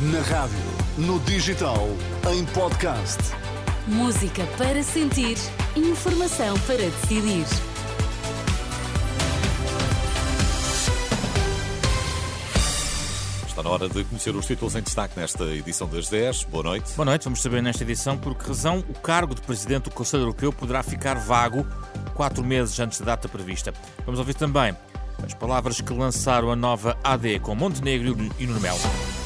Na rádio, no digital, em podcast. Música para sentir, informação para decidir. Está na hora de conhecer os títulos em destaque nesta edição das 10. Boa noite. Boa noite, vamos saber nesta edição por que razão o cargo de Presidente do Conselho Europeu poderá ficar vago quatro meses antes da data prevista. Vamos ouvir também as palavras que lançaram a nova AD com Montenegro e Nuno Melo.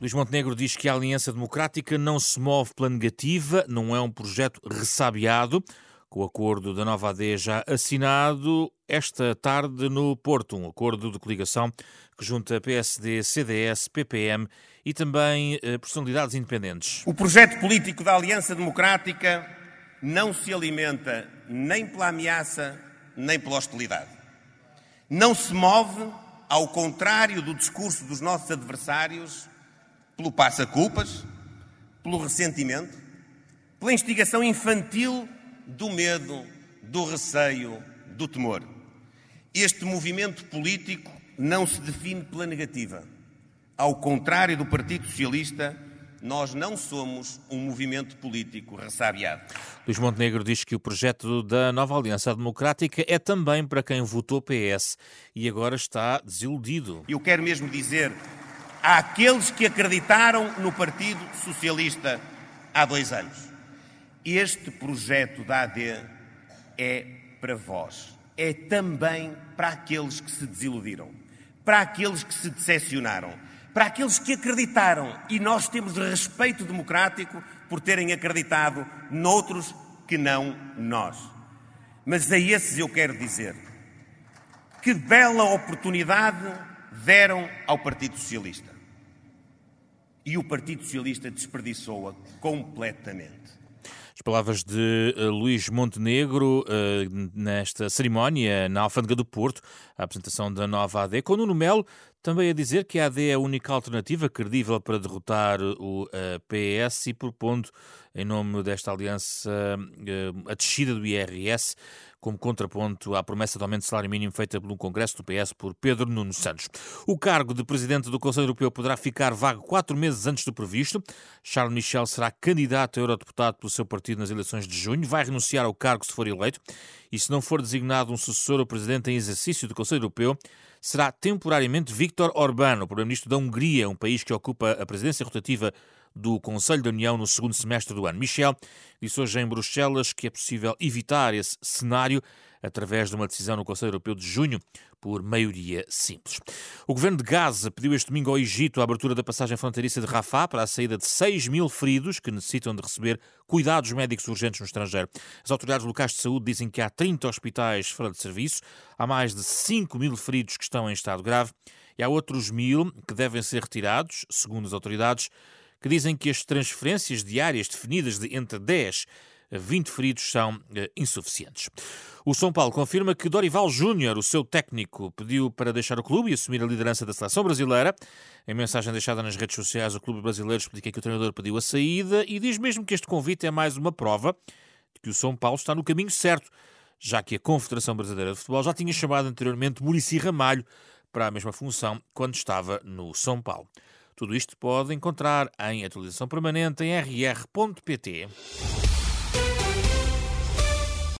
Luís Montenegro diz que a Aliança Democrática não se move pela negativa, não é um projeto ressabiado. Com o acordo da nova AD já assinado esta tarde no Porto, um acordo de coligação que junta PSD, CDS, PPM e também eh, personalidades independentes. O projeto político da Aliança Democrática não se alimenta nem pela ameaça nem pela hostilidade. Não se move, ao contrário do discurso dos nossos adversários, pelo passa-culpas, pelo ressentimento, pela instigação infantil do medo, do receio, do temor. Este movimento político não se define pela negativa. Ao contrário do Partido Socialista, nós não somos um movimento político ressabiado. Luís Montenegro diz que o projeto da nova Aliança Democrática é também para quem votou PS e agora está desiludido. Eu quero mesmo dizer àqueles que acreditaram no Partido Socialista há dois anos: este projeto da AD é para vós. É também para aqueles que se desiludiram, para aqueles que se decepcionaram para aqueles que acreditaram, e nós temos respeito democrático por terem acreditado noutros que não nós. Mas a esses eu quero dizer: que bela oportunidade deram ao Partido Socialista. E o Partido Socialista desperdiçou-a completamente. As palavras de uh, Luís Montenegro uh, nesta cerimónia na Alfândega do Porto, a apresentação da nova AD, com Nuno Melo também a dizer que a AD é a única alternativa credível para derrotar o uh, PS e propondo, em nome desta aliança, a descida do IRS como contraponto à promessa de aumento de salário mínimo feita pelo Congresso do PS por Pedro Nuno Santos. O cargo de presidente do Conselho Europeu poderá ficar vago quatro meses antes do previsto. Charles Michel será candidato a eurodeputado pelo seu partido nas eleições de junho, vai renunciar ao cargo se for eleito e, se não for designado um sucessor ao presidente em exercício do Conselho Europeu, será temporariamente Viktor Orbán, o primeiro-ministro da Hungria, um país que ocupa a presidência rotativa do Conselho da União no segundo semestre do ano. Michel disse hoje em Bruxelas que é possível evitar esse cenário através de uma decisão no Conselho Europeu de junho por maioria simples. O governo de Gaza pediu este domingo ao Egito a abertura da passagem fronteiriça de Rafah para a saída de 6 mil feridos que necessitam de receber cuidados médicos urgentes no estrangeiro. As autoridades locais de saúde dizem que há 30 hospitais fora de serviço, há mais de 5 mil feridos que estão em estado grave e há outros mil que devem ser retirados, segundo as autoridades que dizem que as transferências diárias definidas de entre 10 a 20 feridos são eh, insuficientes. O São Paulo confirma que Dorival Júnior, o seu técnico, pediu para deixar o clube e assumir a liderança da seleção brasileira. Em mensagem deixada nas redes sociais, o clube brasileiro explica que o treinador pediu a saída e diz mesmo que este convite é mais uma prova de que o São Paulo está no caminho certo, já que a Confederação Brasileira de Futebol já tinha chamado anteriormente Murici Ramalho para a mesma função quando estava no São Paulo. Tudo isto pode encontrar em atualização permanente em rr.pt.